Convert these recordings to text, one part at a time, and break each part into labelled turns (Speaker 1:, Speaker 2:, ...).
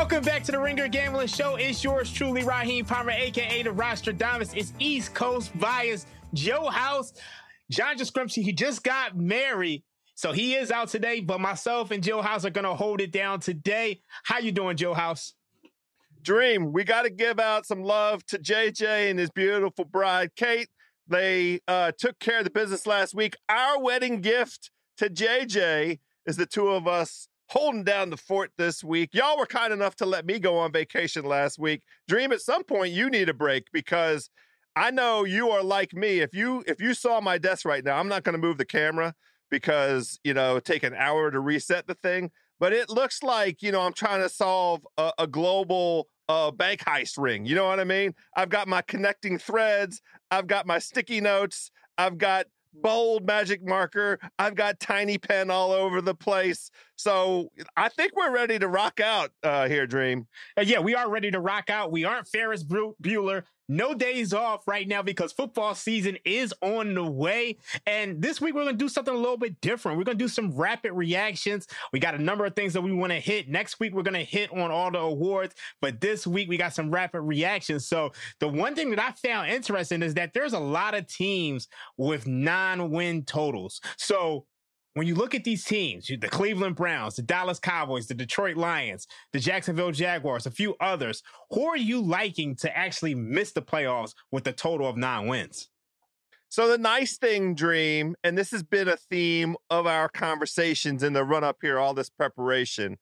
Speaker 1: Welcome back to the Ringer Gambling Show. It's yours truly, Raheem Palmer, aka the Rostradamus. It's East Coast bias. Joe House, John Jastremski, he just got married. So he is out today, but myself and Joe House are gonna hold it down today. How you doing, Joe House?
Speaker 2: Dream, we got to give out some love to JJ and his beautiful bride, Kate. They uh, took care of the business last week. Our wedding gift to JJ is the two of us holding down the fort this week. Y'all were kind enough to let me go on vacation last week. Dream, at some point you need a break because I know you are like me. If you if you saw my desk right now, I'm not going to move the camera because you know take an hour to reset the thing. But it looks like you know I'm trying to solve a, a global uh, bank heist ring. You know what I mean? I've got my connecting threads. I've got my sticky notes. I've got bold magic marker. I've got tiny pen all over the place. So I think we're ready to rock out uh, here, Dream.
Speaker 1: Uh, yeah, we are ready to rock out. We aren't Ferris Bueller. No days off right now because football season is on the way. And this week we're going to do something a little bit different. We're going to do some rapid reactions. We got a number of things that we want to hit. Next week we're going to hit on all the awards, but this week we got some rapid reactions. So the one thing that I found interesting is that there's a lot of teams with non-win totals. So when you look at these teams, the Cleveland Browns, the Dallas Cowboys, the Detroit Lions, the Jacksonville Jaguars, a few others, who are you liking to actually miss the playoffs with a total of nine wins?
Speaker 2: So the nice thing, Dream, and this has been a theme of our conversations in the run up here, all this preparation.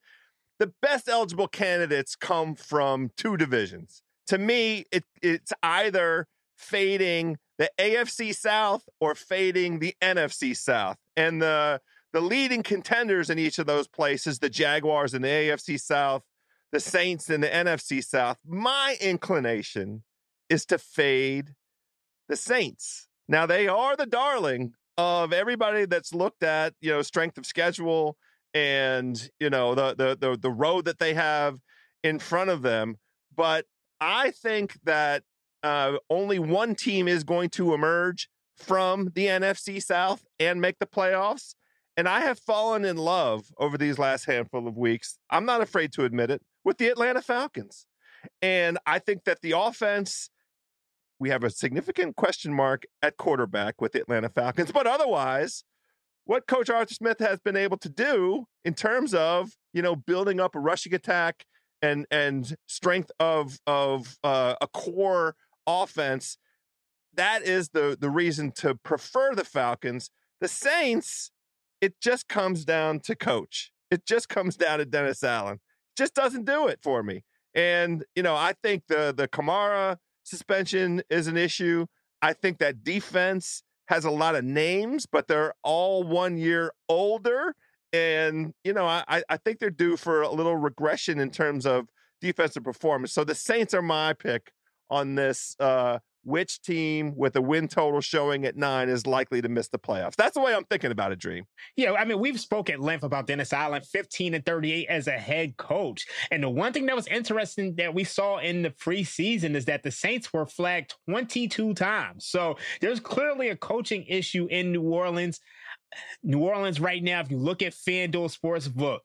Speaker 2: The best eligible candidates come from two divisions. To me, it, it's either fading the AFC South or fading the NFC South. And the the leading contenders in each of those places, the Jaguars in the AFC South, the Saints in the NFC South. My inclination is to fade the Saints. Now they are the darling of everybody that's looked at, you know, strength of schedule and, you know, the the the, the road that they have in front of them, but I think that uh, only one team is going to emerge from the NFC South and make the playoffs. And I have fallen in love over these last handful of weeks. I'm not afraid to admit it with the Atlanta Falcons. And I think that the offense, we have a significant question mark at quarterback with the Atlanta Falcons. But otherwise, what Coach Arthur Smith has been able to do in terms of, you know, building up a rushing attack and and strength of of uh, a core offense, that is the the reason to prefer the Falcons. The Saints, it just comes down to coach. It just comes down to Dennis Allen. Just doesn't do it for me. And you know, I think the the Kamara suspension is an issue. I think that defense has a lot of names, but they're all one year older. And, you know, I, I think they're due for a little regression in terms of defensive performance. So the Saints are my pick on this uh, which team with a win total showing at nine is likely to miss the playoffs. That's the way I'm thinking about it, Dream.
Speaker 1: Yeah, I mean, we've spoken at length about Dennis Allen, 15 and 38 as a head coach. And the one thing that was interesting that we saw in the preseason is that the Saints were flagged 22 times. So there's clearly a coaching issue in New Orleans. New Orleans right now, if you look at FanDuel Sportsbook,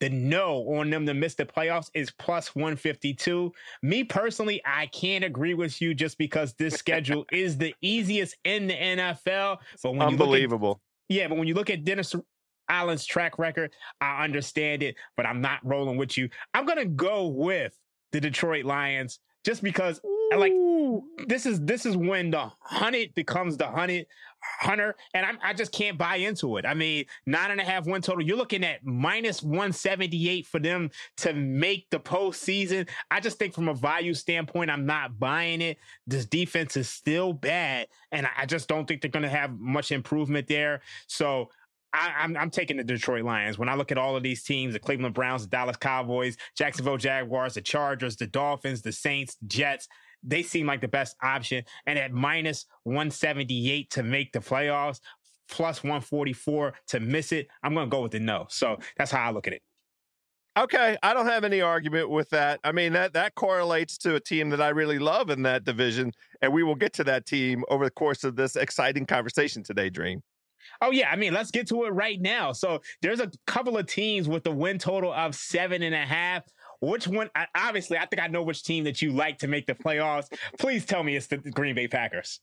Speaker 1: the no on them to miss the playoffs is plus 152. Me personally, I can't agree with you just because this schedule is the easiest in the NFL.
Speaker 2: But when unbelievable.
Speaker 1: At, yeah, but when you look at Dennis Allen's track record, I understand it, but I'm not rolling with you. I'm gonna go with the Detroit Lions just because Ooh. like this is this is when the hunted becomes the hunted hunter, and I'm, i just can't buy into it. I mean, nine and a half win total. You're looking at minus one seventy eight for them to make the postseason. I just think from a value standpoint, I'm not buying it. This defense is still bad, and I just don't think they're going to have much improvement there. So I, I'm, I'm taking the Detroit Lions. When I look at all of these teams, the Cleveland Browns, the Dallas Cowboys, Jacksonville Jaguars, the Chargers, the Dolphins, the Saints, Jets, they seem like the best option. And at minus 178 to make the playoffs, plus 144 to miss it, I'm going to go with the no. So that's how I look at it.
Speaker 2: Okay, I don't have any argument with that. I mean that that correlates to a team that I really love in that division, and we will get to that team over the course of this exciting conversation today, Dream.
Speaker 1: Oh yeah, I mean, let's get to it right now. So there's a couple of teams with the win total of seven and a half. Which one? I, obviously, I think I know which team that you like to make the playoffs. Please tell me it's the Green Bay Packers.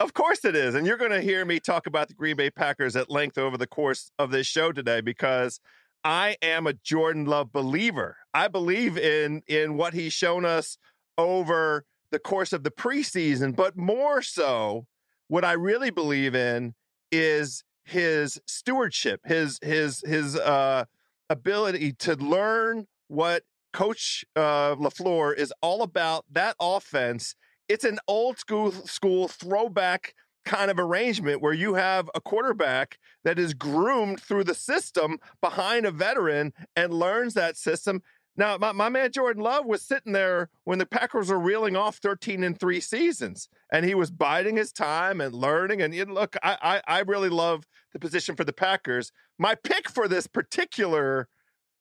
Speaker 2: Of course it is. And you're going to hear me talk about the Green Bay Packers at length over the course of this show today because I am a Jordan Love believer. I believe in in what he's shown us over the course of the preseason, but more so, what I really believe in is his stewardship, his his his uh, ability to learn what Coach uh, LaFleur is all about. That offense, it's an old school school throwback kind of arrangement where you have a quarterback that is groomed through the system behind a veteran and learns that system now, my, my man Jordan Love was sitting there when the Packers were reeling off 13 and three seasons, and he was biding his time and learning. And look, I, I, I really love the position for the Packers. My pick for this particular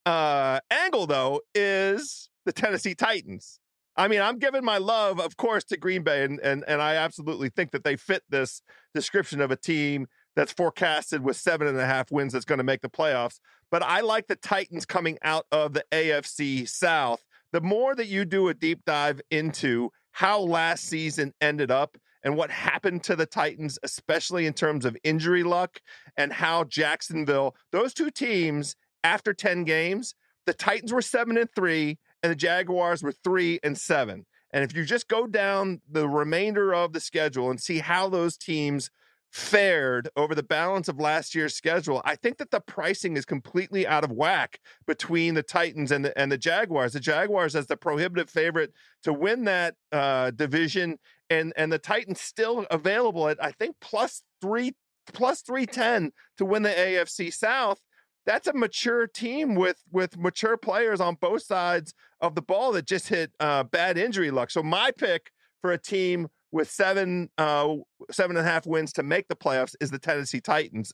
Speaker 2: uh, angle, though, is the Tennessee Titans. I mean, I'm giving my love, of course, to Green Bay, and and and I absolutely think that they fit this description of a team that's forecasted with seven and a half wins that's going to make the playoffs. But I like the Titans coming out of the AFC South. The more that you do a deep dive into how last season ended up and what happened to the Titans, especially in terms of injury luck and how Jacksonville, those two teams, after 10 games, the Titans were seven and three and the Jaguars were three and seven. And if you just go down the remainder of the schedule and see how those teams fared over the balance of last year's schedule, I think that the pricing is completely out of whack between the Titans and the and the Jaguars. The Jaguars as the prohibitive favorite to win that uh, division, and and the Titans still available at I think plus three plus three ten to win the AFC South. That's a mature team with with mature players on both sides of the ball that just hit uh, bad injury luck. So my pick for a team with seven uh, seven and a half wins to make the playoffs is the Tennessee Titans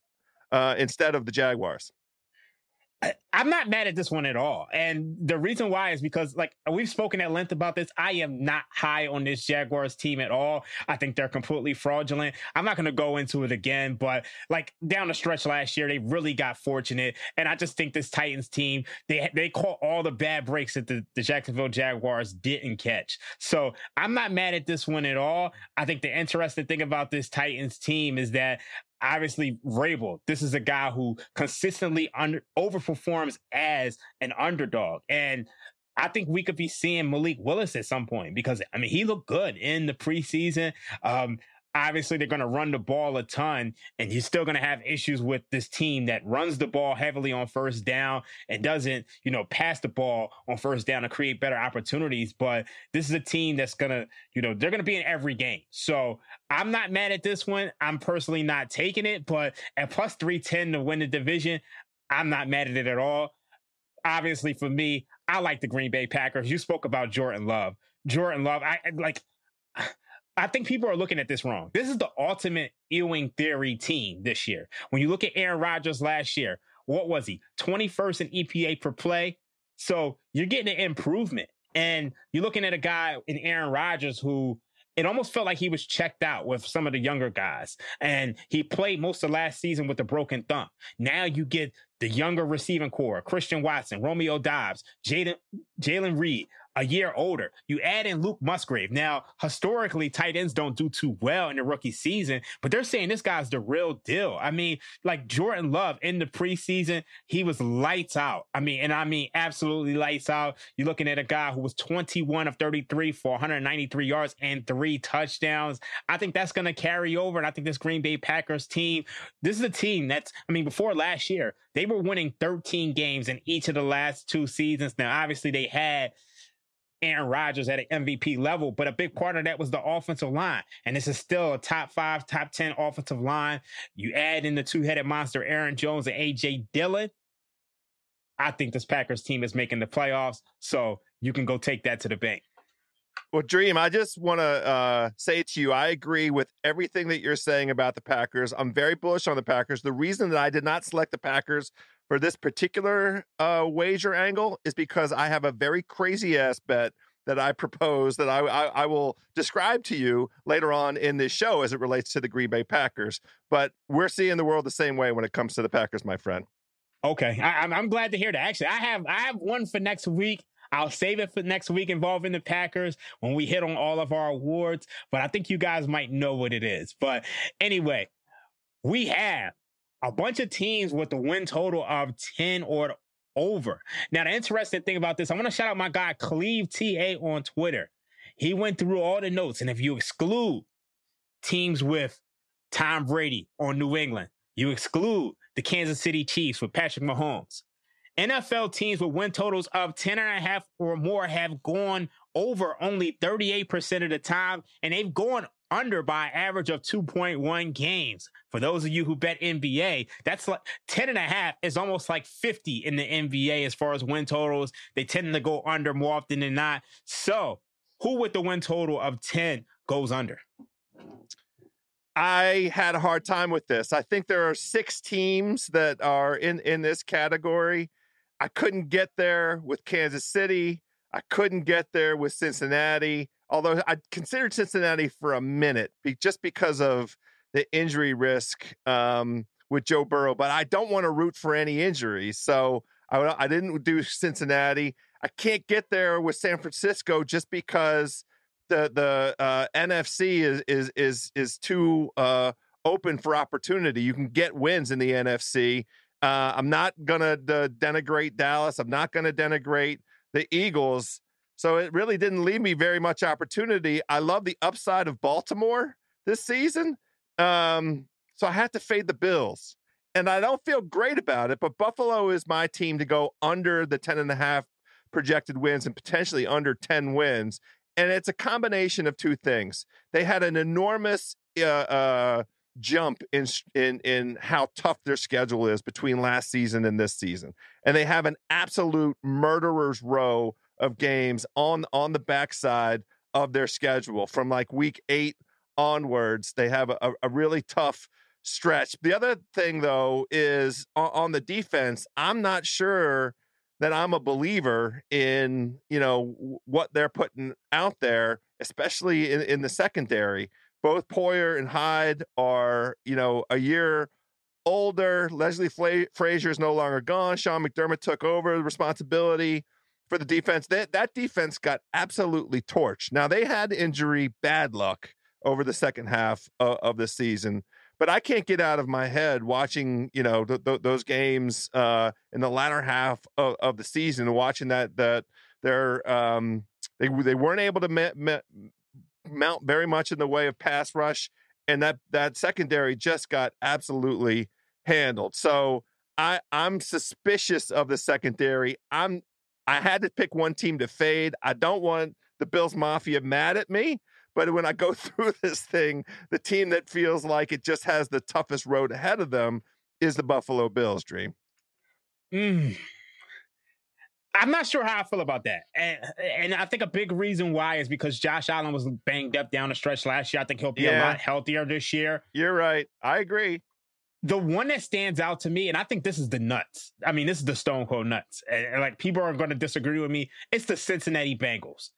Speaker 2: uh, instead of the Jaguars.
Speaker 1: I'm not mad at this one at all. And the reason why is because, like, we've spoken at length about this. I am not high on this Jaguars team at all. I think they're completely fraudulent. I'm not going to go into it again, but like down the stretch last year, they really got fortunate. And I just think this Titans team, they, they caught all the bad breaks that the, the Jacksonville Jaguars didn't catch. So I'm not mad at this one at all. I think the interesting thing about this Titans team is that obviously Vrabel, this is a guy who consistently under overperforms as an underdog. And I think we could be seeing Malik Willis at some point because I mean he looked good in the preseason. Um, obviously they're going to run the ball a ton and you're still going to have issues with this team that runs the ball heavily on first down and doesn't you know pass the ball on first down to create better opportunities. But this is a team that's going to you know they're going to be in every game. So i'm not mad at this one. I'm personally not taking it but at plus 310 to win the division i'm not mad at it at all. Obviously for me i like the green bay packers. You spoke about jordan love. Jordan love i like I think people are looking at this wrong. This is the ultimate Ewing theory team this year. When you look at Aaron Rodgers last year, what was he? 21st in EPA per play. So you're getting an improvement. And you're looking at a guy in Aaron Rodgers who it almost felt like he was checked out with some of the younger guys. And he played most of last season with a broken thumb. Now you get the younger receiving corps, Christian Watson, Romeo Doubs, Jayden Reed, a year older. You add in Luke Musgrave. Now, historically, tight ends don't do too well in the rookie season, but they're saying this guy's the real deal. I mean, like Jordan Love in the preseason, he was lights out. I mean, and I mean absolutely lights out. You're looking at a guy who was 21 of 33 for 193 yards and three touchdowns. I think that's going to carry over. And I think this Green Bay Packers team, this is a team that's, I mean, before last year, they were winning 13 games in each of the last two seasons. Now, obviously, they had Aaron Rodgers at an MVP level, but a big part of that was the offensive line. And this is still a top five, top 10 offensive line. You add in the two headed monster, Aaron Jones and AJ Dillon. I think this Packers team is making the playoffs. So you can go take that to the bank.
Speaker 2: Well, Dream, I just want to uh, say to you, I agree with everything that you're saying about the Packers. I'm very bullish on the Packers. The reason that I did not select the Packers for this particular uh, wager angle is because I have a very crazy ass bet that I propose that I, I, I will describe to you later on in this show as it relates to the Green Bay Packers. But we're seeing the world the same way when it comes to the Packers, my friend.
Speaker 1: Okay, I, I'm glad to hear that. Actually, I have I have one for next week. I'll save it for next week involving the Packers when we hit on all of our awards, but I think you guys might know what it is. But anyway, we have a bunch of teams with the win total of 10 or over. Now, the interesting thing about this, I want to shout out my guy, Cleve TA on Twitter. He went through all the notes, and if you exclude teams with Tom Brady on New England, you exclude the Kansas City Chiefs with Patrick Mahomes. NFL teams with win totals of 10 and a half or more have gone over only 38% of the time, and they've gone under by an average of 2.1 games. For those of you who bet NBA, that's like 10 and a half is almost like 50 in the NBA as far as win totals. They tend to go under more often than not. So, who with the win total of 10 goes under?
Speaker 2: I had a hard time with this. I think there are six teams that are in in this category. I couldn't get there with Kansas City. I couldn't get there with Cincinnati although I considered Cincinnati for a minute just because of the injury risk um, with Joe Burrow, but I don't want to root for any injuries. So I, I didn't do Cincinnati. I can't get there with San Francisco just because the the uh, NFC is is is is too uh, open for opportunity. You can get wins in the NFC. Uh, I'm not gonna denigrate Dallas. I'm not gonna denigrate the Eagles. So it really didn't leave me very much opportunity. I love the upside of Baltimore this season. Um, so I had to fade the Bills. And I don't feel great about it, but Buffalo is my team to go under the 10 and a half projected wins and potentially under 10 wins. And it's a combination of two things. They had an enormous uh, uh, jump in in in how tough their schedule is between last season and this season, and they have an absolute murderer's row of games on on the backside of their schedule from like week eight onwards. They have a, a really tough stretch. The other thing though is on, on the defense, I'm not sure that I'm a believer in you know what they're putting out there, especially in, in the secondary. Both Poyer and Hyde are you know a year older. Leslie Fla- Frazier is no longer gone. Sean McDermott took over the responsibility for the defense. That that defense got absolutely torched. Now they had injury bad luck over the second half of, of the season, but I can't get out of my head watching you know th- th- those games uh, in the latter half of, of the season watching that that they're um, they they weren't able to ma- ma- mount very much in the way of pass rush, and that that secondary just got absolutely handled. So. I, I'm suspicious of the secondary. I'm I had to pick one team to fade. I don't want the Bills Mafia mad at me, but when I go through this thing, the team that feels like it just has the toughest road ahead of them is the Buffalo Bills, Dream.
Speaker 1: Mm. I'm not sure how I feel about that. And, and I think a big reason why is because Josh Allen was banged up down the stretch last year. I think he'll be yeah. a lot healthier this year.
Speaker 2: You're right. I agree
Speaker 1: the one that stands out to me, and I think this is the nuts. I mean, this is the stone cold nuts. And, and like people are going to disagree with me. It's the Cincinnati Bengals.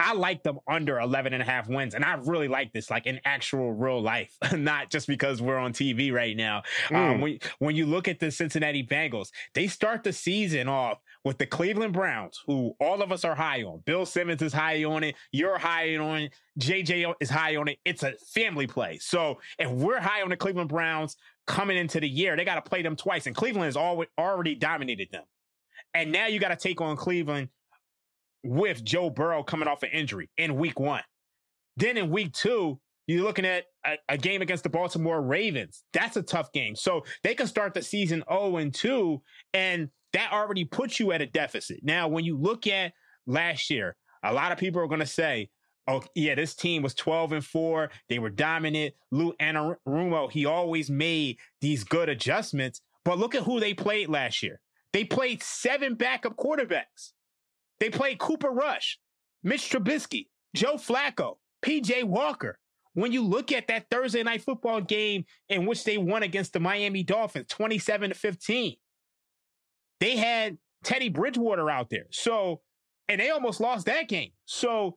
Speaker 1: I like them under 11 and a half wins. And I really like this, like in actual real life, not just because we're on TV right now. Mm. Um, when, when you look at the Cincinnati Bengals, they start the season off with the Cleveland Browns, who all of us are high on. Bill Simmons is high on it. You're high on it. JJ is high on it. It's a family play. So if we're high on the Cleveland Browns coming into the year, they got to play them twice. And Cleveland has already dominated them. And now you got to take on Cleveland with Joe Burrow coming off an injury in week one. Then in week two, you're looking at a, a, game against the Baltimore Ravens. That's a tough game. So they can start the season 0 and 2, and that already puts you at a deficit. Now, when you look at last year, a lot of people are going to say, oh, yeah, this team was 12 and 4. They were dominant. Lou Anarumo, he always made these good adjustments. But look at who they played last year. They played seven backup quarterbacks. They played Cooper Rush, Mitch Trubisky, Joe Flacco, PJ Walker. When you look at that Thursday night football game in which they won against the Miami Dolphins 27 to 15, they had Teddy Bridgewater out there. So, and they almost lost that game. So,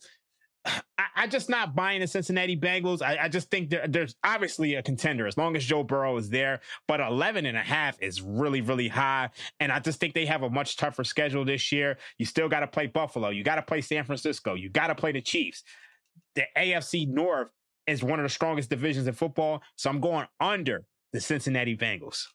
Speaker 1: I, I just not buying the Cincinnati Bengals. I, I just think there's obviously a contender as long as Joe Burrow is there, but 11 and a half is really, really high. And I just think they have a much tougher schedule this year. You still got to play Buffalo. You got to play San Francisco. You got to play the Chiefs. The AFC North is one of the strongest divisions in football. So I'm going under the Cincinnati Bengals.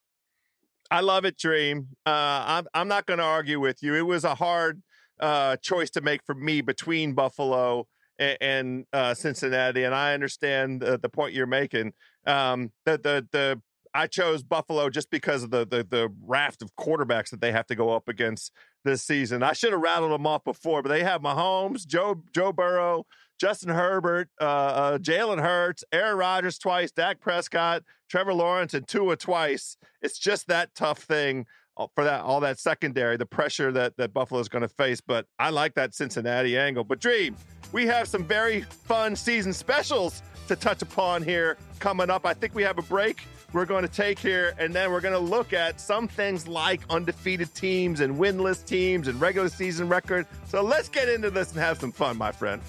Speaker 2: I love it, Dream. Uh, I'm I'm not going to argue with you. It was a hard uh, choice to make for me between Buffalo and, uh, Cincinnati, and I understand the, the point you're making. Um, the the the I chose Buffalo just because of the, the the raft of quarterbacks that they have to go up against this season. I should have rattled them off before, but they have Mahomes, Joe Joe Burrow, Justin Herbert, uh, uh, Jalen Hurts, Aaron Rodgers twice, Dak Prescott, Trevor Lawrence, and Tua twice. It's just that tough thing for that all that secondary, the pressure that that Buffalo is going to face. But I like that Cincinnati angle. But Dream, we have some very fun season specials to touch upon here coming up. I think we have a break we're going to take here, and then we're going to look at some things like undefeated teams and winless teams and regular season record. So let's get into this and have some fun, my friend.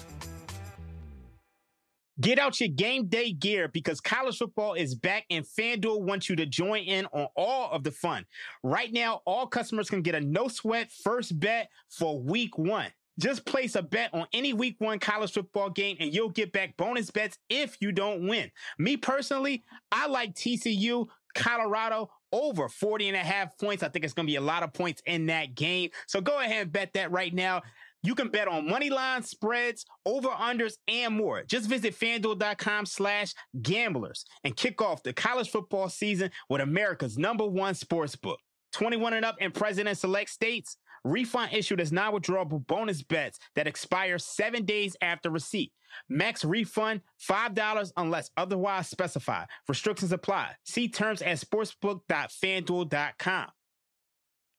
Speaker 1: Get out your game day gear because college football is back and FanDuel wants you to join in on all of the fun. Right now, all customers can get a no sweat first bet for week one. Just place a bet on any week one college football game and you'll get back bonus bets if you don't win. Me personally, I like TCU, Colorado over 40 and a half points. I think it's going to be a lot of points in that game. So go ahead and bet that right now. You can bet on money line spreads, over unders, and more. Just visit fanduel.com slash gamblers and kick off the college football season with America's number one sports book. 21 and up in president select states. Refund issued as non-withdrawable bonus bets that expire seven days after receipt. Max refund $5 unless otherwise specified. Restrictions apply. See terms at sportsbook.fanduel.com.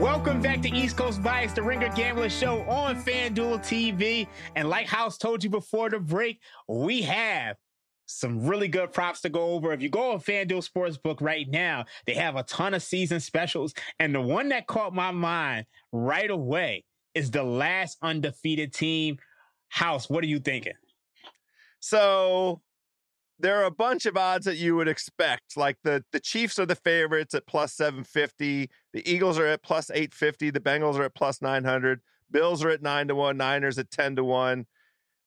Speaker 1: Welcome back to East Coast Bias, the Ringer Gambler Show on FanDuel TV. And like House told you before the break, we have some really good props to go over. If you go on FanDuel Sportsbook right now, they have a ton of season specials. And the one that caught my mind right away is the last undefeated team. House, what are you thinking?
Speaker 2: So there are a bunch of odds that you would expect. Like the the Chiefs are the favorites at plus 750. The Eagles are at plus 850. The Bengals are at plus 900. Bills are at 9 to 1. Niners at 10 to 1.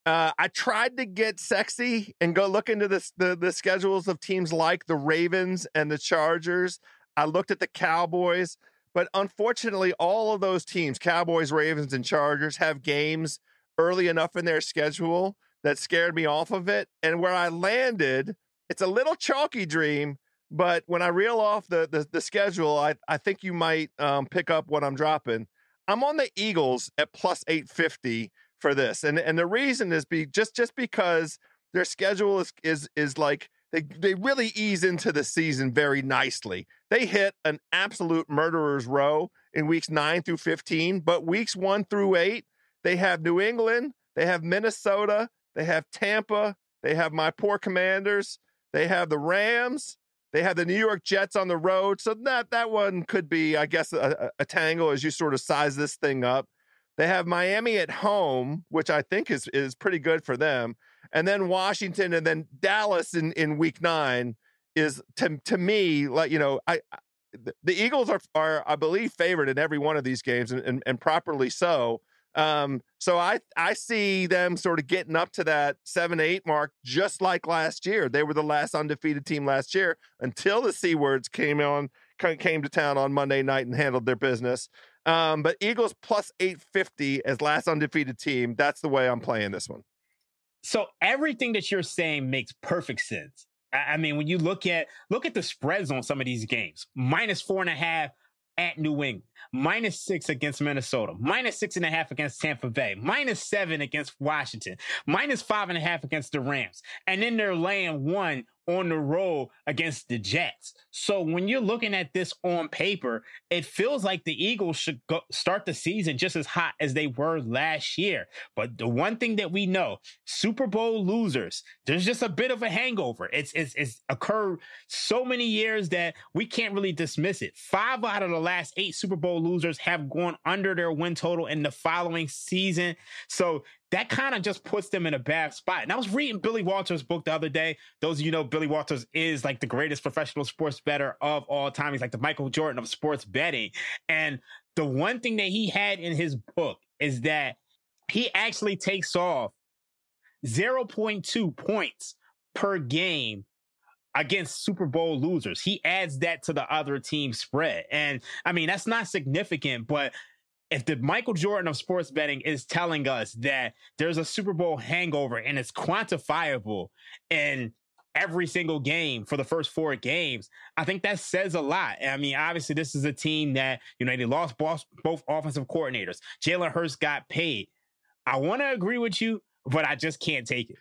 Speaker 2: Uh, I tried to get sexy and go look into the, the schedules of teams like the Ravens and the Chargers. I looked at the Cowboys, but unfortunately, all of those teams, Cowboys, Ravens, and Chargers, have games early enough in their schedule that scared me off of it. And where I landed, it's a little chalky dream, but when I reel off the the, the schedule, I, I think you might um, pick up what I'm dropping. I'm on the Eagles at plus 850 for this. And and the reason is be just just because their schedule is is is like they they really ease into the season very nicely. They hit an absolute murderer's row in weeks 9 through 15, but weeks 1 through 8, they have New England, they have Minnesota, they have Tampa. They have my poor commanders. They have the Rams. They have the New York Jets on the road. So that that one could be, I guess, a, a tangle as you sort of size this thing up. They have Miami at home, which I think is is pretty good for them. And then Washington and then Dallas in, in week nine is to to me, like, you know, I the Eagles are are, I believe, favored in every one of these games and, and, and properly so. Um, so I I see them sort of getting up to that seven eight mark, just like last year. They were the last undefeated team last year until the C words came on came to town on Monday night and handled their business. Um, but Eagles plus eight fifty as last undefeated team. That's the way I'm playing this one.
Speaker 1: So everything that you're saying makes perfect sense. I mean, when you look at look at the spreads on some of these games, minus four and a half at New England, minus six against Minnesota, minus six and a half against Tampa Bay, minus seven against Washington, minus five and a half against the Rams. And then they're laying one on the road against the Jets. So when you're looking at this on paper, it feels like the Eagles should go start the season just as hot as they were last year. But the one thing that we know, Super Bowl losers, there's just a bit of a hangover. It's it's, it's occurred so many years that we can't really dismiss it. Five out of the last eight Super Bowl losers have gone under their win total in the following season. So that kind of just puts them in a bad spot. And I was reading Billy Walters' book the other day. Those of you know, Billy Walters is like the greatest professional sports better of all time. He's like the Michael Jordan of sports betting. And the one thing that he had in his book is that he actually takes off 0.2 points per game against Super Bowl losers. He adds that to the other team spread. And I mean, that's not significant, but if the Michael Jordan of sports betting is telling us that there's a Super Bowl hangover and it's quantifiable in every single game for the first four games, I think that says a lot. I mean, obviously, this is a team that, you know, they lost both, both offensive coordinators. Jalen Hurts got paid. I want to agree with you, but I just can't take it.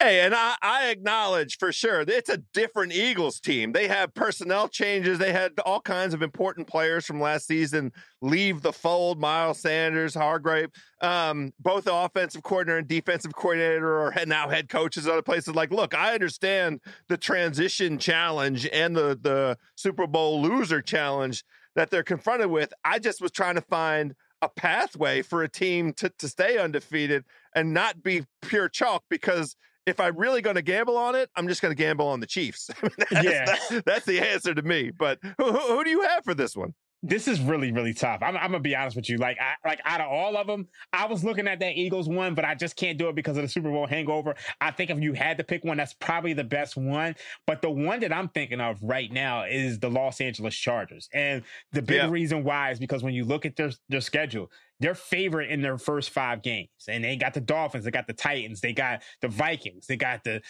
Speaker 2: Hey, and I, I acknowledge for sure it's a different Eagles team. They have personnel changes. They had all kinds of important players from last season leave the fold. Miles Sanders, Hargrave, um, both the offensive coordinator and defensive coordinator are now head coaches at other places. Like, look, I understand the transition challenge and the the Super Bowl loser challenge that they're confronted with. I just was trying to find a pathway for a team to, to stay undefeated and not be pure chalk because if I'm really going to gamble on it, I'm just going to gamble on the Chiefs. that's, yeah, that, that's the answer to me. But who, who, do you have for this one?
Speaker 1: This is really, really tough. I'm, I'm, gonna be honest with you. Like, I, like out of all of them, I was looking at that Eagles one, but I just can't do it because of the Super Bowl hangover. I think if you had to pick one, that's probably the best one. But the one that I'm thinking of right now is the Los Angeles Chargers, and the big yeah. reason why is because when you look at their their schedule, they're favorite in their first five games. And they got the Dolphins, they got the Titans, they got the Vikings, they got the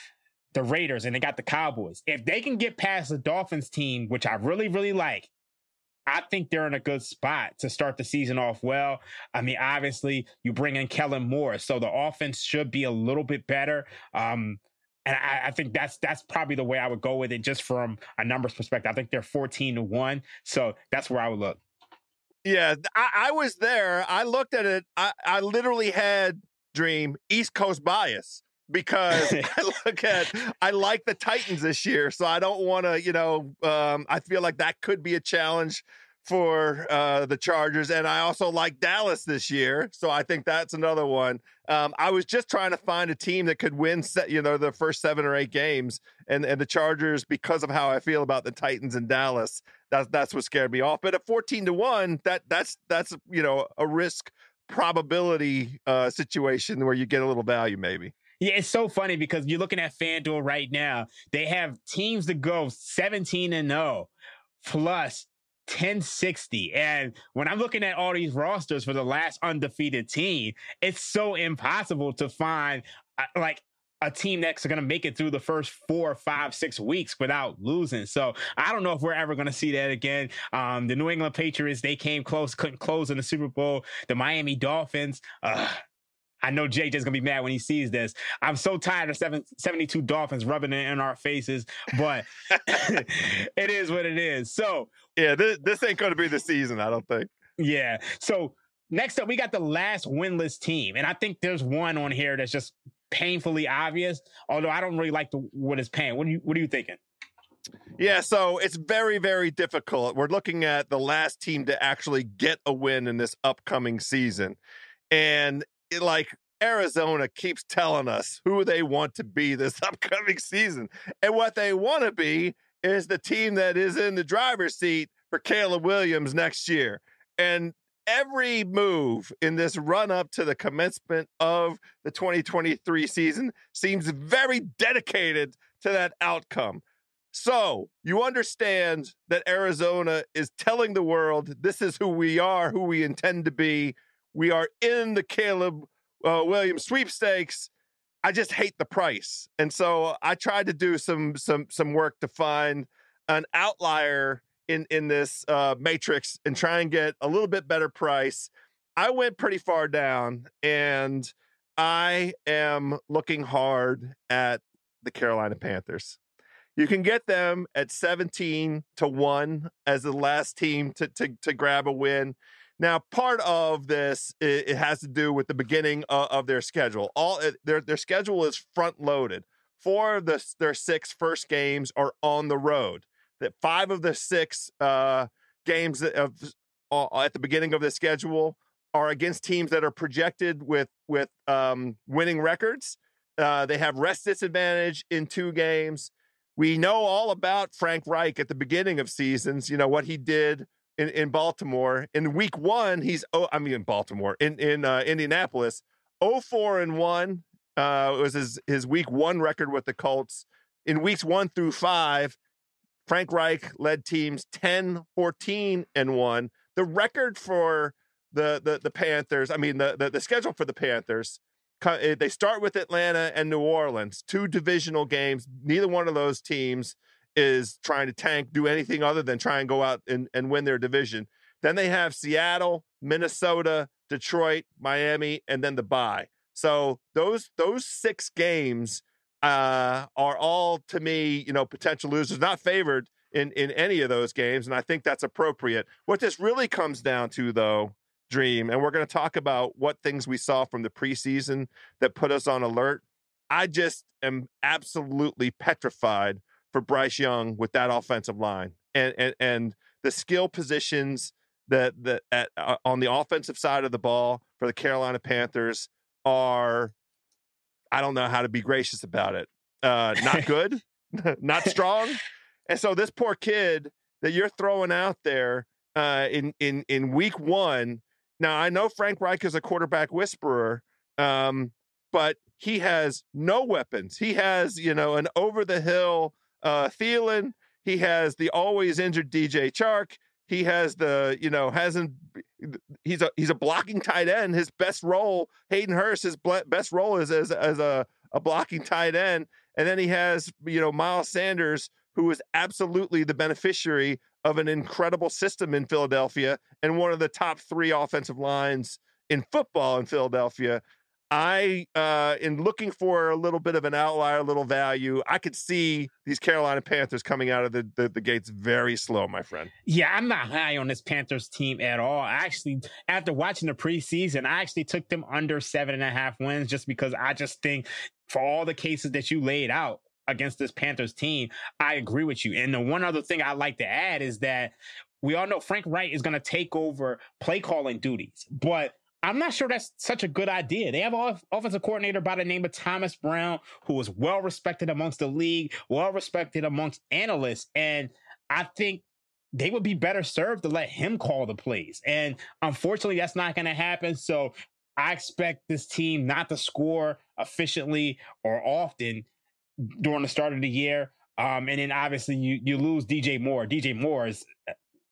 Speaker 1: the Raiders, and they got the Cowboys. If they can get past the Dolphins team, which I really, really like, I think they're in a good spot to start the season off well. I mean, obviously, you bring in Kellen Moore, so the offense should be a little bit better. Um, and I, I, think that's that's probably the way I would go with it, just from a numbers perspective. I think they're fourteen to one, so that's where I would look.
Speaker 2: Yeah, I, I was there. I looked at it. I, I literally had dream East Coast bias because I look at I like the Titans this year, so I don't want to, you know, um, I feel like that could be a challenge for uh, the Chargers, and I also like Dallas this year, so I think that's another one. Um, I was just trying to find a team that could win, you know, the first seven or eight games, and and the Chargers, because of how I feel about the Titans and Dallas, that's that's what scared me off. But at fourteen to one, that that's that's you know a risk probability uh, situation where you get a little value maybe.
Speaker 1: Yeah, it's so funny because you're looking at FanDuel right now. They have teams to go 17 and 0 plus 1060. And when I'm looking at all these rosters for the last undefeated team, it's so impossible to find uh, like a team that's going to make it through the first four, five, six weeks without losing. So I don't know if we're ever going to see that again. Um, the New England Patriots, they came close, couldn't close in the Super Bowl. The Miami Dolphins, uh, I know JJ's gonna be mad when he sees this. I'm so tired of seven, 72 Dolphins rubbing it in our faces, but it is what it is. So
Speaker 2: yeah, this, this ain't gonna be the season, I don't think.
Speaker 1: Yeah. So next up, we got the last winless team, and I think there's one on here that's just painfully obvious. Although I don't really like the what is paying. What are you What are you thinking?
Speaker 2: Yeah, so it's very, very difficult. We're looking at the last team to actually get a win in this upcoming season. And like Arizona keeps telling us who they want to be this upcoming season. And what they want to be is the team that is in the driver's seat for Caleb Williams next year. And every move in this run up to the commencement of the 2023 season seems very dedicated to that outcome. So you understand that Arizona is telling the world this is who we are, who we intend to be. We are in the Caleb uh, Williams sweepstakes. I just hate the price, and so I tried to do some some some work to find an outlier in in this uh, matrix and try and get a little bit better price. I went pretty far down, and I am looking hard at the Carolina Panthers. You can get them at 17 to 1 as the last team to, to, to grab a win. Now, part of this it, has to do with the beginning of, of their schedule. All their their schedule is front loaded. Four of the, their six first games are on the road. That five of the six uh, games of uh, at the beginning of the schedule are against teams that are projected with with um, winning records. Uh, they have rest disadvantage in two games we know all about Frank Reich at the beginning of seasons, you know, what he did in, in Baltimore. In week one, he's, oh, I mean, in Baltimore, in, in uh, Indianapolis, 4 and 1 uh, was his, his week one record with the Colts. In weeks one through five, Frank Reich led teams 10, 14 and 1. The record for the, the, the Panthers, I mean, the, the, the schedule for the Panthers Eh, they start with Atlanta and New Orleans, two divisional games. Neither one of those teams is trying to tank, do anything other than try and go out and, and win their division. Then they have Seattle, Minnesota, Detroit, Miami, and then the bye. So those those six games uh, are all to me, you know, potential losers, not favored in in any of those games, and I think that's appropriate. What this really comes down to, though, dream. And we're going to talk about what things we saw from the preseason that put us on alert. I just am absolutely petrified for Bryce Young with that offensive line and and, and the skill positions that that at, uh, on the offensive side of the ball for the Carolina Panthers are I don't know how to be gracious about it. Uh, not good, not strong. And so this poor kid that you're throwing out there uh, in in in week one now, I know Frank Reich is a quarterback whisperer, um, but he has no weapons. He has, you know, an over the hill uh, Thielen. He has the always injured DJ Chark. He has the, you know, hasn't. He's a he's a blocking tight end. His best role, Hayden Hurst, his best role is as as a a blocking tight end. And then he has, you know, Miles Sanders, who is absolutely the beneficiary of an incredible system in Philadelphia and one of the top three offensive lines in football in Philadelphia. I, uh, in looking for a little bit of an outlier, a little value, I could see these Carolina Panthers coming out of the, the, the, gates very slow, my friend.
Speaker 1: Yeah, I'm not high on this Panthers team at all. I actually, after watching the preseason, I actually took them under seven and a half wins just because I just think for all the cases that you laid out, against this Panthers team, I agree with you. And the one other thing I'd like to add is that we all know Frank Reich is going to take over play calling duties, but I'm not sure that's such a good idea. They have an offensive coordinator by the name of Thomas Brown, who is well respected amongst the league, well respected amongst analysts. And I think they would be better served to let him call the plays. And unfortunately, that's not going to happen. So I expect this team not to score efficiently or often during the start of the year. Um, and then obviously you you lose DJ Moore. DJ Moore is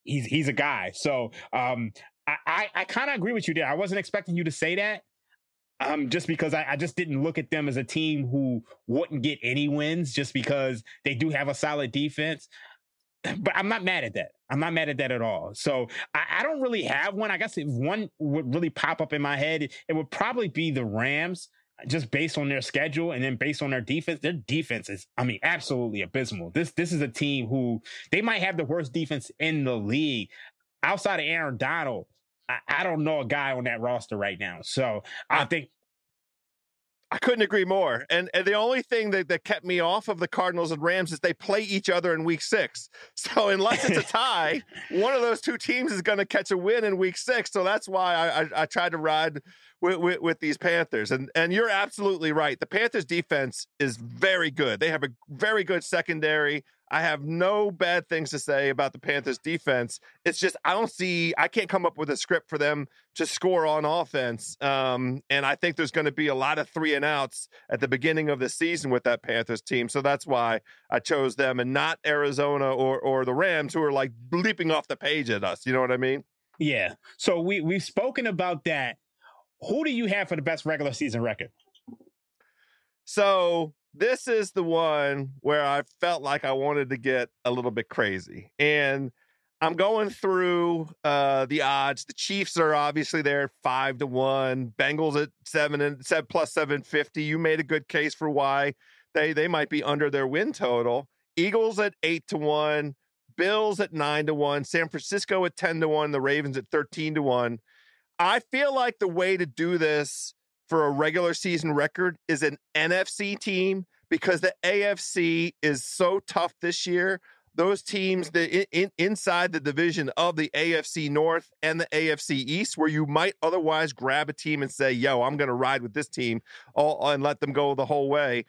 Speaker 1: he's he's a guy. So um, I I, kind of agree with you there. I wasn't expecting you to say that. Um, just because I, I just didn't look at them as a team who wouldn't get any wins just because they do have a solid defense. But I'm not mad at that. I'm not mad at that at all. So I, I don't really have one. I guess if one would really pop up in my head, it, it would probably be the Rams just based on their schedule and then based on their defense, their defense is, I mean, absolutely abysmal. This this is a team who they might have the worst defense in the league. Outside of Aaron Donald, I, I don't know a guy on that roster right now. So I think
Speaker 2: I couldn't agree more. And, and the only thing that, that kept me off of the Cardinals and Rams is they play each other in week six. So unless it's a tie, one of those two teams is going to catch a win in week six. So that's why I, I, I tried to ride with, with, with, these Panthers. And and you're absolutely right. The Panthers defense is very good. They have a very good secondary. I have no bad things to say about the Panthers defense. It's just I don't see I can't come up with a script for them to score on offense. Um, and I think there's going to be a lot of three and outs at the beginning of the season with that Panthers team. So that's why I chose them and not Arizona or or the Rams who are like leaping off the page at us. You know what I mean?
Speaker 1: Yeah. So we we've spoken about that. Who do you have for the best regular season record?
Speaker 2: So this is the one where I felt like I wanted to get a little bit crazy. And I'm going through uh, the odds. The Chiefs are obviously there five to one. Bengals at seven and said plus seven fifty. You made a good case for why they they might be under their win total. Eagles at eight to one. Bills at nine to one. San Francisco at ten to one. The Ravens at thirteen to one. I feel like the way to do this for a regular season record is an NFC team because the AFC is so tough this year. Those teams that in, inside the division of the AFC North and the AFC East, where you might otherwise grab a team and say, "Yo, I'm going to ride with this team," all, and let them go the whole way.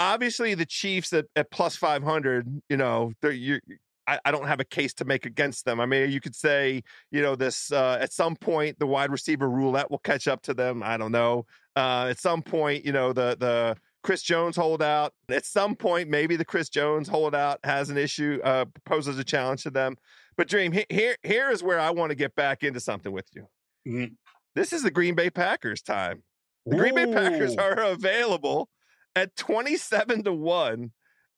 Speaker 2: Obviously, the Chiefs at, at plus 500, you know, they're you I, I, don't have a case to make against them. I mean, you could say, you know, this uh, at some point the wide receiver roulette will catch up to them. I don't know. Uh, at some point, you know, the the Chris Jones holdout. At some point, maybe the Chris Jones holdout has an issue, uh, poses a challenge to them. But Dream, here here is where I want to get back into something with you. Mm-hmm. This is the Green Bay Packers time. The Ooh. Green Bay Packers are available at 27 to 1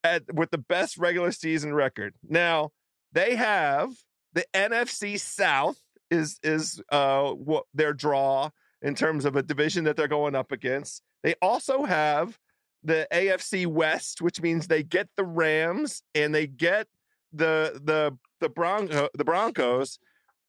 Speaker 2: at with the best regular season record. Now, they have the NFC South is is uh what their draw in terms of a division that they're going up against. They also have the AFC West, which means they get the Rams and they get the the the Bronco the Broncos.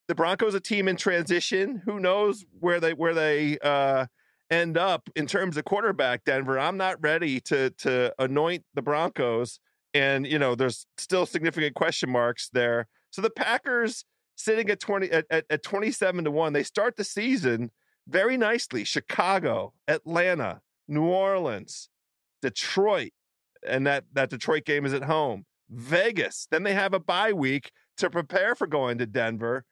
Speaker 2: The Broncos a team in transition. Who knows where they where they uh end up in terms of quarterback, Denver. I'm not ready to to anoint the Broncos. And you know, there's still significant question marks there. So the Packers sitting at 20 at, at, at 27 to 1, they start the season very nicely. Chicago, Atlanta, New Orleans, Detroit, and that, that Detroit game is at home. Vegas. Then they have a bye week to prepare for going to Denver.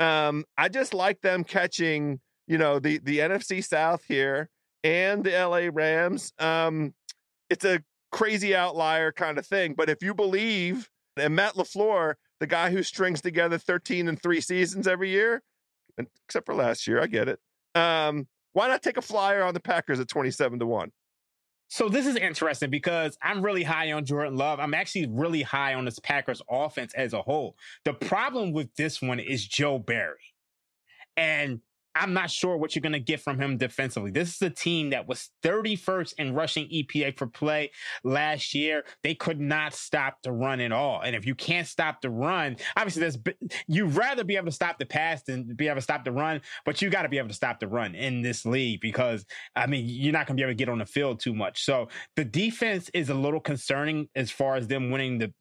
Speaker 2: Um, I just like them catching you know, the the NFC South here and the LA Rams. Um, it's a crazy outlier kind of thing. But if you believe, and Matt LaFleur, the guy who strings together 13 and three seasons every year, except for last year, I get it. Um, why not take a flyer on the Packers at 27 to 1?
Speaker 1: So this is interesting because I'm really high on Jordan Love. I'm actually really high on this Packers offense as a whole. The problem with this one is Joe Barry. And I'm not sure what you're going to get from him defensively. This is a team that was 31st in rushing EPA for play last year. They could not stop the run at all. And if you can't stop the run, obviously there's you'd rather be able to stop the pass than be able to stop the run, but you got to be able to stop the run in this league because I mean, you're not going to be able to get on the field too much. So the defense is a little concerning as far as them winning the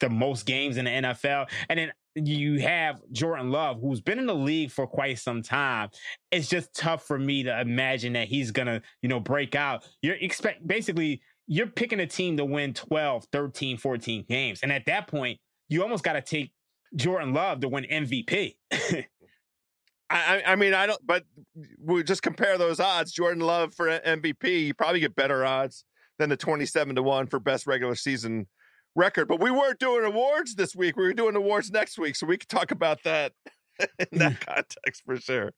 Speaker 1: the most games in the NFL. And then you have Jordan Love, who's been in the league for quite some time. It's just tough for me to imagine that he's gonna, you know, break out. You're expect basically you're picking a team to win 12, 13, 14 games. And at that point, you almost got to take Jordan Love to win MVP.
Speaker 2: I, I mean, I don't, but we just compare those odds. Jordan Love for MVP, you probably get better odds than the 27 to 1 for best regular season record. But we weren't doing awards this week. We were doing awards next week, so we could talk about that in that context for sure.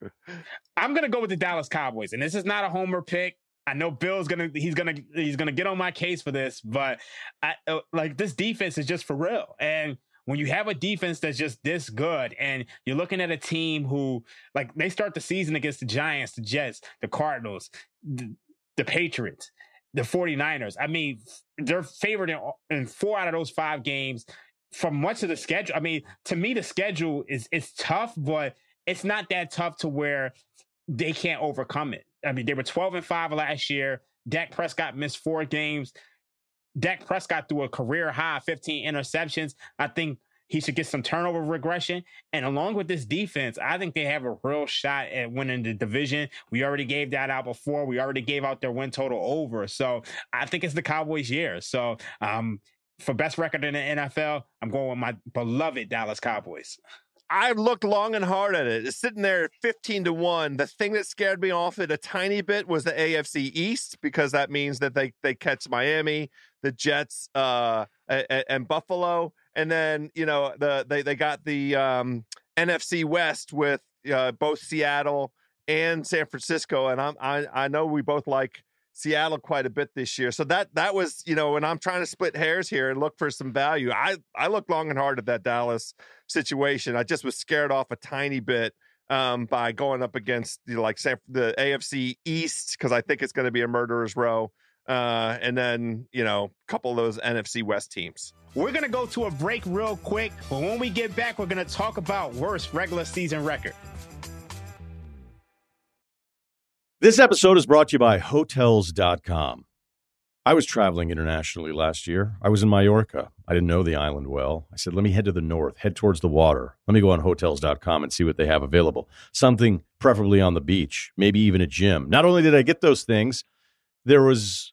Speaker 1: I'm gonna go with the Dallas Cowboys, and this is not a homer pick. I know Bill's gonna he's gonna he's gonna get on my case for this, but I, uh, like this defense is just for real. And when you have a defense that's just this good, and you're looking at a team who like they start the season against the Giants, the Jets, the Cardinals, the, the Patriots, the 49ers. I mean, they're favored in, in four out of those five games for much of the schedule. I mean, to me, the schedule is it's tough, but it's not that tough to where they can't overcome it. I mean, they were 12 and 5 last year. Dak Prescott missed four games. Dak Prescott threw a career high 15 interceptions. I think he should get some turnover regression. And along with this defense, I think they have a real shot at winning the division. We already gave that out before. We already gave out their win total over. So I think it's the Cowboys' year. So um, for best record in the NFL, I'm going with my beloved Dallas Cowboys.
Speaker 2: I've looked long and hard at it. It's sitting there at 15 to 1. The thing that scared me off it a tiny bit was the AFC East because that means that they they catch Miami, the Jets, uh, and, and Buffalo. And then, you know, the they, they got the um, NFC West with uh, both Seattle and San Francisco. And I'm, I, I know we both like Seattle quite a bit this year. So that that was, you know, when I'm trying to split hairs here and look for some value, I I looked long and hard at that Dallas situation. I just was scared off a tiny bit um, by going up against you know, like San, the AFC East because I think it's going to be a murderer's row. Uh, and then you know a couple of those NFC West teams.
Speaker 1: We're gonna go to a break real quick, but when we get back, we're gonna talk about worst regular season record.
Speaker 3: This episode is brought to you by Hotels.com. I was traveling internationally last year. I was in Mallorca. I didn't know the island well. I said, let me head to the north, head towards the water. Let me go on Hotels.com and see what they have available. Something preferably on the beach, maybe even a gym. Not only did I get those things, there was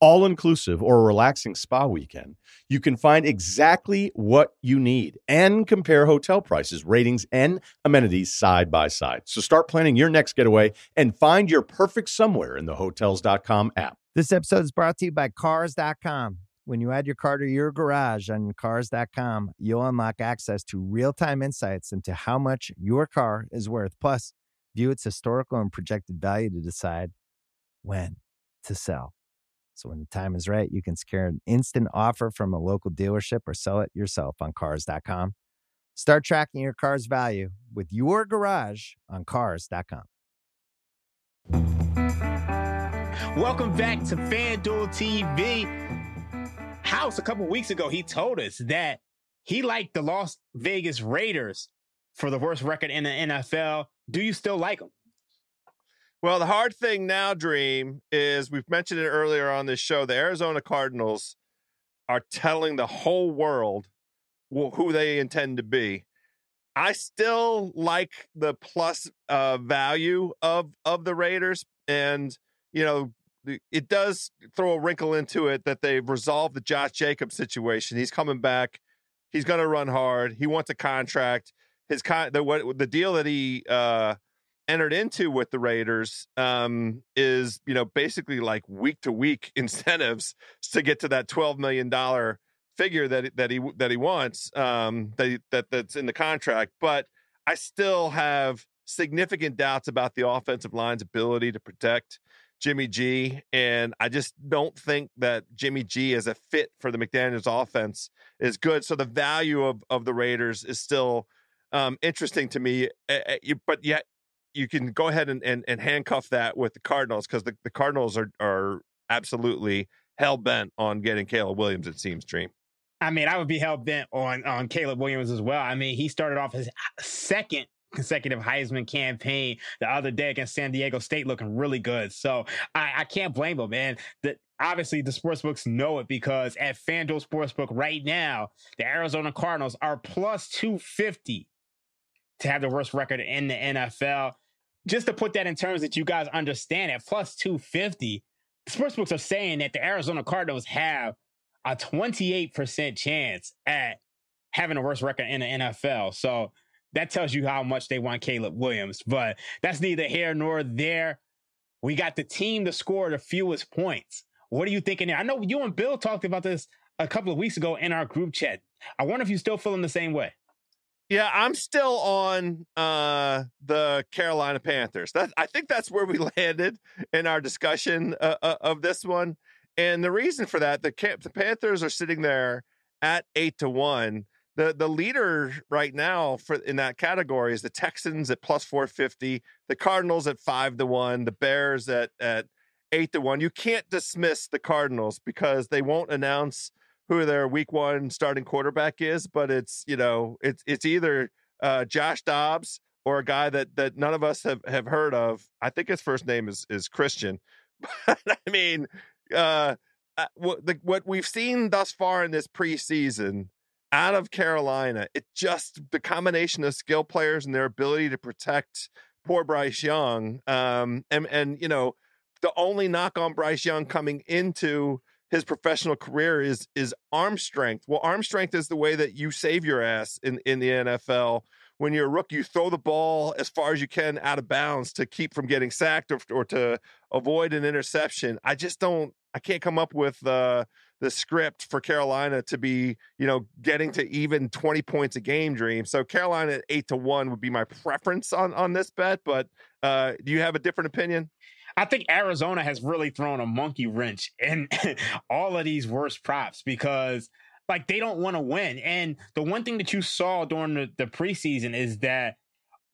Speaker 3: all inclusive or a relaxing spa weekend, you can find exactly what you need and compare hotel prices, ratings, and amenities side by side. So start planning your next getaway and find your perfect somewhere in the hotels.com app.
Speaker 4: This episode is brought to you by Cars.com. When you add your car to your garage on cars.com, you'll unlock access to real time insights into how much your car is worth. Plus, view its historical and projected value to decide when to sell. So, when the time is right, you can secure an instant offer from a local dealership or sell it yourself on cars.com. Start tracking your car's value with your garage on cars.com.
Speaker 1: Welcome back to FanDuel TV. House a couple weeks ago, he told us that he liked the Las Vegas Raiders for the worst record in the NFL. Do you still like them?
Speaker 2: Well, the hard thing now, Dream, is we've mentioned it earlier on this show. The Arizona Cardinals are telling the whole world who they intend to be. I still like the plus uh, value of of the Raiders, and you know it does throw a wrinkle into it that they've resolved the Josh Jacobs situation. He's coming back. He's going to run hard. He wants a contract. His con the what the deal that he uh, entered into with the Raiders um, is you know basically like week to week incentives to get to that twelve million dollar figure that that he that he wants um, that that that's in the contract. But I still have significant doubts about the offensive line's ability to protect Jimmy G. And I just don't think that Jimmy G as a fit for the McDaniels offense is good. So the value of, of the Raiders is still um, interesting to me. Uh, but yet you can go ahead and, and, and handcuff that with the Cardinals because the, the Cardinals are, are absolutely hell bent on getting Caleb Williams, it seems, Dream.
Speaker 1: I mean, I would be hell bent on on Caleb Williams as well. I mean, he started off his second consecutive Heisman campaign the other day against San Diego State looking really good. So I, I can't blame him, man. The, obviously the sportsbooks know it because at FanDuel Sportsbook right now, the Arizona Cardinals are plus 250 to have the worst record in the NFL. Just to put that in terms that you guys understand, at plus 250, sportsbooks are saying that the Arizona Cardinals have a 28% chance at having a worst record in the NFL. So that tells you how much they want Caleb Williams. But that's neither here nor there. We got the team to score the fewest points. What are you thinking there? I know you and Bill talked about this a couple of weeks ago in our group chat. I wonder if you're still feeling the same way.
Speaker 2: Yeah, I'm still on uh, the Carolina Panthers. That I think that's where we landed in our discussion uh, uh, of this one. And the reason for that, the the Panthers are sitting there at eight to one the the leader right now for in that category is the Texans at plus 450, the Cardinals at 5 to 1, the Bears at at 8 to 1. You can't dismiss the Cardinals because they won't announce who their week 1 starting quarterback is, but it's, you know, it's it's either uh, Josh Dobbs or a guy that that none of us have, have heard of. I think his first name is is Christian. But I mean, uh, uh, what the, what we've seen thus far in this preseason out of Carolina, it just the combination of skill players and their ability to protect poor Bryce Young. Um, and and you know, the only knock on Bryce Young coming into his professional career is is arm strength. Well, arm strength is the way that you save your ass in in the NFL when you're a rookie, you throw the ball as far as you can out of bounds to keep from getting sacked or, or to avoid an interception. I just don't, I can't come up with uh, the script for Carolina to be, you know, getting to even 20 points a game dream. So Carolina at eight to one would be my preference on, on this bet. But uh, do you have a different opinion?
Speaker 1: I think Arizona has really thrown a monkey wrench in all of these worst props because like they don't want to win. And the one thing that you saw during the, the preseason is that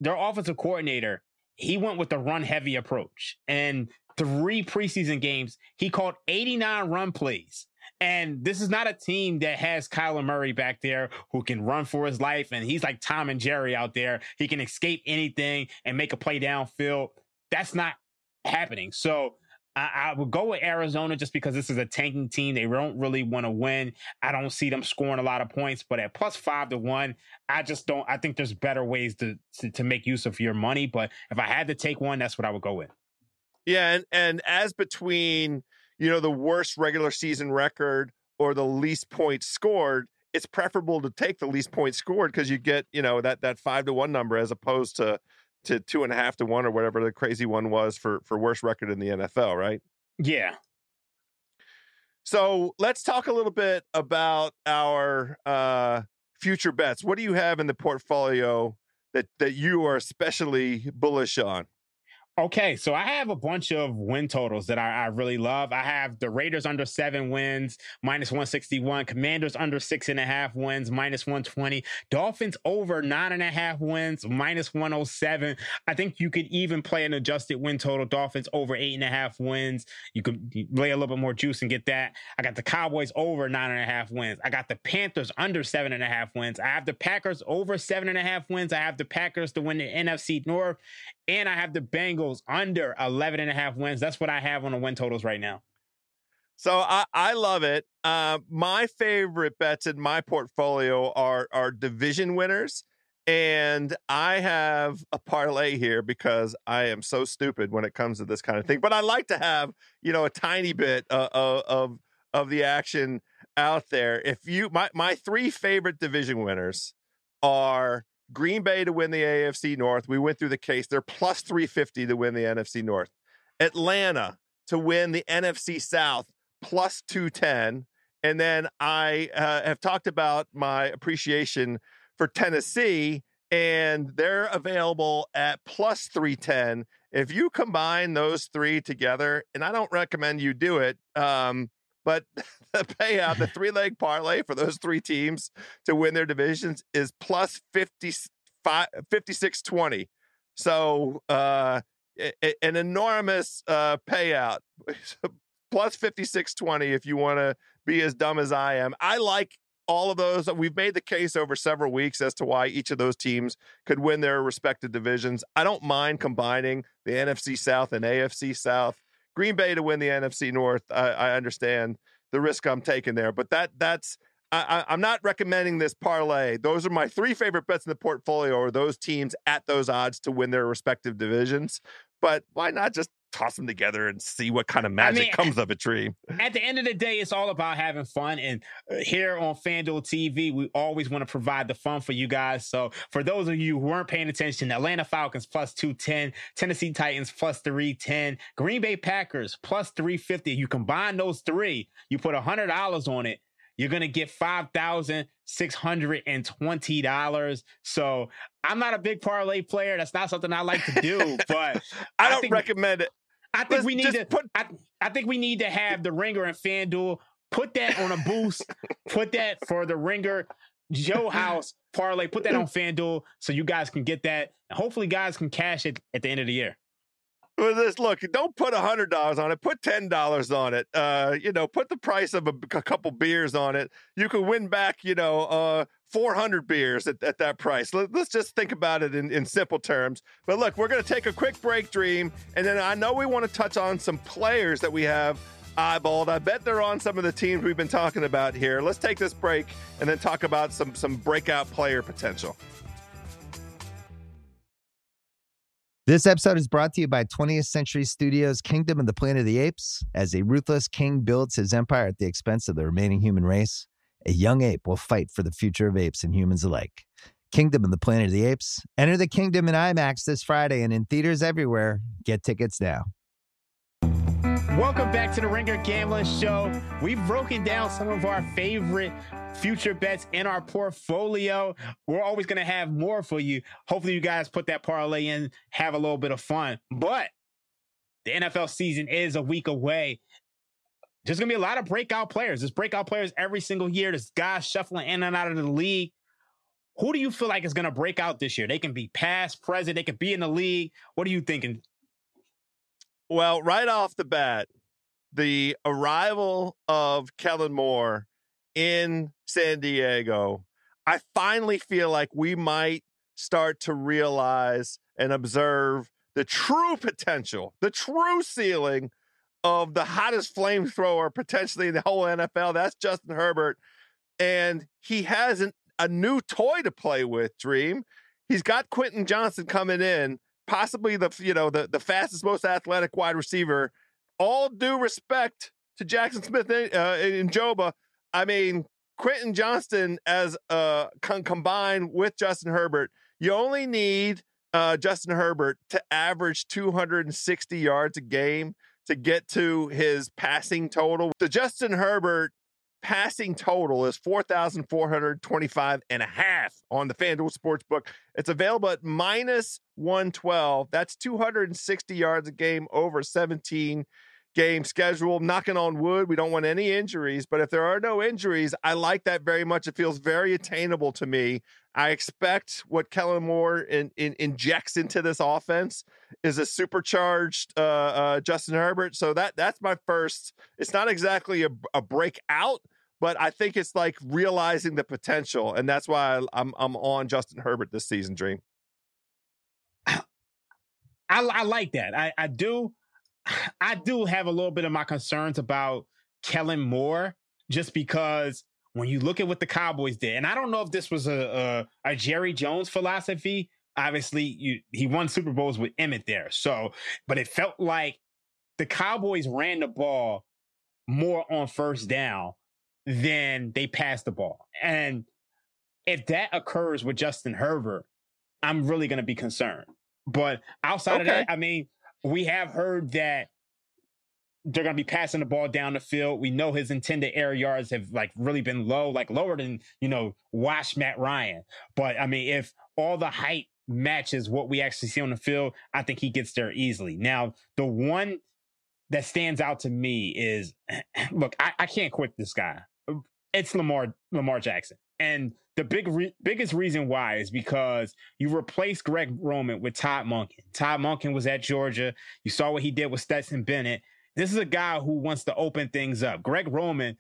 Speaker 1: their offensive coordinator, he went with the run heavy approach. And three preseason games, he called 89 run plays. And this is not a team that has Kyler Murray back there who can run for his life. And he's like Tom and Jerry out there. He can escape anything and make a play downfield. That's not happening. So I, I would go with Arizona just because this is a tanking team. They don't really want to win. I don't see them scoring a lot of points, but at plus five to one, I just don't. I think there's better ways to, to, to make use of your money. But if I had to take one, that's what I would go with.
Speaker 2: Yeah, and and as between you know the worst regular season record or the least points scored, it's preferable to take the least points scored because you get you know that that five to one number as opposed to to two and a half to one or whatever the crazy one was for for worst record in the NFL, right?
Speaker 1: Yeah.
Speaker 2: So let's talk a little bit about our uh, future bets. What do you have in the portfolio that that you are especially bullish on?
Speaker 1: Okay, so I have a bunch of win totals that I, I, really love. I have the Raiders under seven wins, minus 161, Commanders under six and a half wins, minus 120, Dolphins over nine and a half wins, minus 107. I think you could even play an adjusted win total, Dolphins over eight and a half wins. You could lay a little bit more juice and get that. I got the Cowboys over nine and a half wins. I got the Panthers under seven and a half wins. I have the Packers over seven and a half wins. I have the Packers to win the NFC North, and I have the Bengals under 11 and a half wins. That's what I have on the win totals right now.
Speaker 2: So I, I love it. Uh, my favorite bets in my portfolio are are division winners, and I have a parlay here because I am so stupid when it comes to this kind of thing. But I like to have you know a tiny bit uh, uh of of the action out there. If you my my three favorite division winners are Green Bay to win the AFC North. We went through the case. They're plus 350 to win the NFC North. Atlanta to win the NFC South plus 210. And then I uh, have talked about my appreciation for Tennessee, and they're available at plus 310. If you combine those three together, and I don't recommend you do it, um, but the payout, the three leg parlay for those three teams to win their divisions is plus 55, 5620. So, uh, an enormous uh, payout, plus 5620 if you want to be as dumb as I am. I like all of those. We've made the case over several weeks as to why each of those teams could win their respective divisions. I don't mind combining the NFC South and AFC South. Green Bay to win the NFC North. I, I understand the risk I'm taking there, but that that's I, am not recommending this parlay. Those are my three favorite bets in the portfolio. Are those teams at those odds to win their respective divisions? But why not just toss them together and see what kind of magic I mean, comes of a Tree.
Speaker 1: At the end of the day, it's all about having fun. And uh, here on FanDuel TV, we always want to provide the fun for you guys. So for those of you who weren't paying attention, Atlanta Falcons plus 210, Tennessee Titans plus 310, Green Bay Packers plus 350. You combine those three, you put $100 on it. You're going to get $5,620. So I'm not a big parlay player. That's not something I like to do, but
Speaker 2: I don't think, recommend it.
Speaker 1: I think Let's we need to put. I, I think we need to have the Ringer and FanDuel put that on a boost. put that for the Ringer Joe House parlay. Put that on FanDuel so you guys can get that. And hopefully, guys can cash it at the end of the year.
Speaker 2: Well, this look, don't put a hundred dollars on it. Put ten dollars on it. Uh, you know, put the price of a, a, couple beers on it. You could win back, you know, uh, four hundred beers at, at that price. Let, us just think about it in, in simple terms. But look, we're to take a quick break, Dream, and then I know we want to touch on some players that we have eyeballed. I bet they're on some of the teams we've been talking about here. Let's take this break and then talk about some some breakout player potential.
Speaker 4: This episode is brought to you by 20th Century Studios' Kingdom of the Planet of the Apes. As a ruthless king builds his empire at the expense of the remaining human race, a young ape will fight for the future of apes and humans alike. Kingdom of the Planet of the Apes. Enter the kingdom in IMAX this Friday and in theaters everywhere. Get tickets now.
Speaker 1: Welcome back to the Ringer Gambling Show. We've broken down some of our favorite future bets in our portfolio. We're always going to have more for you. Hopefully, you guys put that parlay in, have a little bit of fun. But the NFL season is a week away. There's going to be a lot of breakout players. There's breakout players every single year. There's guys shuffling in and out of the league. Who do you feel like is going to break out this year? They can be past, present, they could be in the league. What are you thinking?
Speaker 2: Well, right off the bat, the arrival of Kellen Moore in San Diego, I finally feel like we might start to realize and observe the true potential, the true ceiling of the hottest flamethrower potentially in the whole NFL. That's Justin Herbert. And he has an, a new toy to play with, Dream. He's got Quentin Johnston coming in possibly the you know the the fastest, most athletic wide receiver. All due respect to Jaxon Smith and, uh, and Joba, I mean Quentin Johnston as uh con- combined with Justin Herbert, you only need uh, Justin Herbert to average 260 yards a game to get to his passing total. The Justin Herbert passing total is 4,425 and a half on the FanDuel Sportsbook. It's available at minus 112. That's 260 yards a game over 17 game schedule. Knocking on wood, we don't want any injuries, but if there are no injuries, I like that very much. It feels very attainable to me. I expect what Kellen Moore in, in, injects into this offense is a supercharged uh, uh, Justin Herbert. So that that's my first. It's not exactly a, a breakout, but I think it's like realizing the potential, and that's why I'm I'm on Justin Herbert this season. Dream.
Speaker 1: I, I like that. I, I do. I do have a little bit of my concerns about Kellen Moore, just because when you look at what the Cowboys did, and I don't know if this was a a, a Jerry Jones philosophy. Obviously, you, he won Super Bowls with Emmitt there, so but it felt like the Cowboys ran the ball more on first down than they passed the ball. And if that occurs with Justin Herbert, I'm really going to be concerned. But outside okay. of that, I mean, we have heard that they're going to be passing the ball down the field. We know his intended air yards have like really been low, like lower than, you know, wash Matt Ryan. But I mean, if all the hype matches what we actually see on the field, I think he gets there easily. Now, the one that stands out to me is look, I, I can't quit this guy it's Lamar Lamar Jackson. And the big re- biggest reason why is because you replaced Greg Roman with Todd Monken. Todd Monken was at Georgia. You saw what he did with Stetson Bennett. This is a guy who wants to open things up. Greg Roman,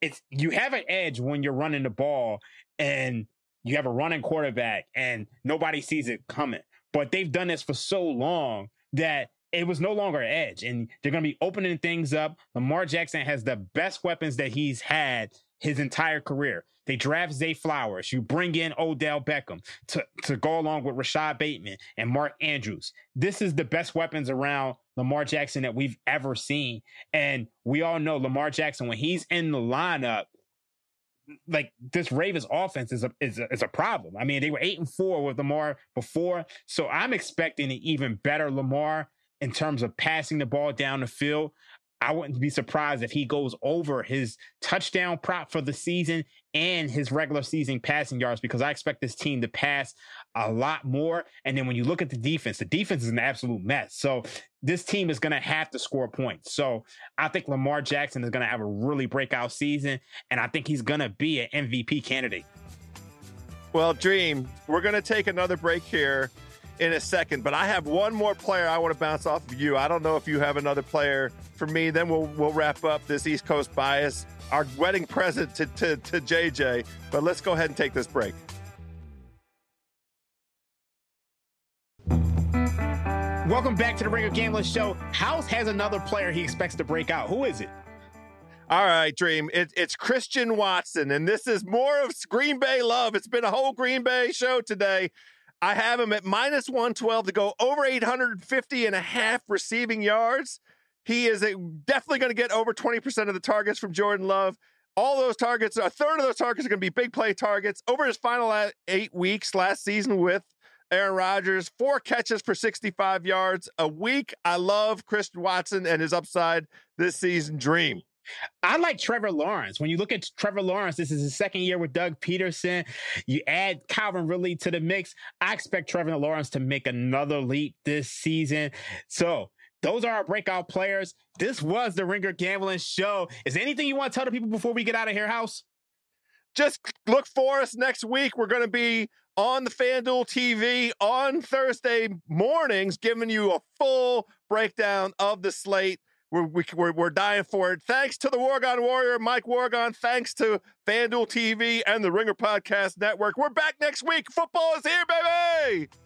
Speaker 1: it's you have an edge when you're running the ball and you have a running quarterback and nobody sees it coming. But they've done this for so long that it was no longer an edge and they're going to be opening things up. Lamar Jackson has the best weapons that he's had his entire career. They draft Zay Flowers. You bring in Odell Beckham to, to go along with Rashod Bateman and Mark Andrews. This is the best weapons around Lamar Jackson that we've ever seen. And we all know Lamar Jackson, when he's in the lineup, like this Ravens offense is a, is a, is a problem. I mean, they were eight and four with Lamar before. So I'm expecting an even better Lamar in terms of passing the ball down the field. I wouldn't be surprised if he goes over his touchdown prop for the season and his regular season passing yards because I expect this team to pass a lot more. And then when you look at the defense, the defense is an absolute mess. So this team is going to have to score points. So I think Lamar Jackson is going to have a really breakout season, and I think he's going to be an MVP candidate.
Speaker 2: Well, Dream, we're going to take another break here. In a second, but I have one more player I want to bounce off of you. I don't know if you have another player for me. Then we'll we'll wrap up this East Coast bias, our wedding present to, to, to JJ. But let's go ahead and take this break.
Speaker 1: Welcome back to the Ringer Gambling Show. House has another player he expects to break out. Who is it?
Speaker 2: All right, Dream. It, it's Christian Watson, and this is more of Green Bay love. It's been a whole Green Bay show today. I have him at minus 112 to go over 850 and a half receiving yards. He is a, definitely going to get over 20% of the targets from Jordan Love. All those targets, a third of those targets are going to be big play targets. Over his final eight weeks last season with Aaron Rodgers, four catches for 65 yards a week. I love Christian Watson and his upside this season. Dream.
Speaker 1: I like Trevor Lawrence. When you look at Trevor Lawrence, this is his second year with Doug Pederson. You add Calvin Ridley to the mix. I expect Trevor Lawrence to make another leap this season. So those are our breakout players. This was the Ringer Gambling Show. Is anything you want to tell the people before we get out of here, House?
Speaker 2: Just look for us next week. We're going to be on the FanDuel TV on Thursday mornings, giving you a full breakdown of the slate. We're, we're, we're dying for it. Thanks to the Wargon Warrior, Mike Wargon. Thanks to FanDuel TV and the Ringer Podcast Network. We're back next week. Football is here, baby.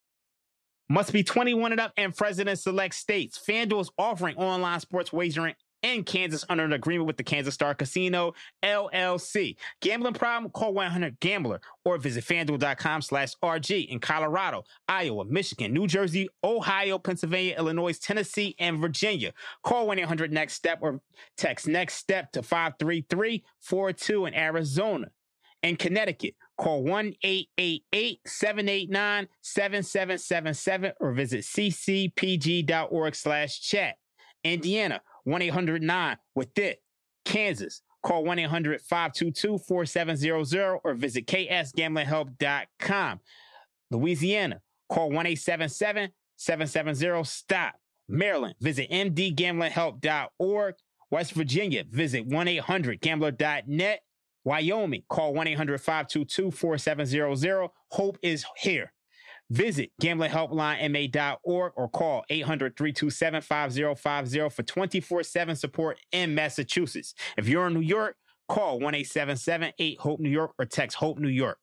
Speaker 1: Must be 21 and up and present in select states. FanDuel is offering online sports wagering in Kansas under an agreement with the Kansas Star Casino LLC. Gambling problem? Call 1-800-GAMBLER or visit fanduel.com slash RG in Colorado, Iowa, Michigan, New Jersey, Ohio, Pennsylvania, Illinois, Tennessee, and Virginia. Call 1-800-NEXT-STEP or text NEXT STEP to 53342 in Arizona. In Connecticut, Call 1 888 789 7777 or visit ccpg.org slash chat. Indiana, 1 800 9 with it. Kansas, call 1 800 522 4700 or visit ksgamblinghelp.com. Louisiana, call 1 877 770 STOP. Maryland, visit mdgamblinghelp.org. West Virginia, visit 1 800 gambler.net. Wyoming, call 1 800 522 4700. Hope is here. Visit gamblinghelplinema.org or call 800 327 5050 for 24 7 support in Massachusetts. If you're in New York, call 1 877 8 Hope New York or text Hope New York.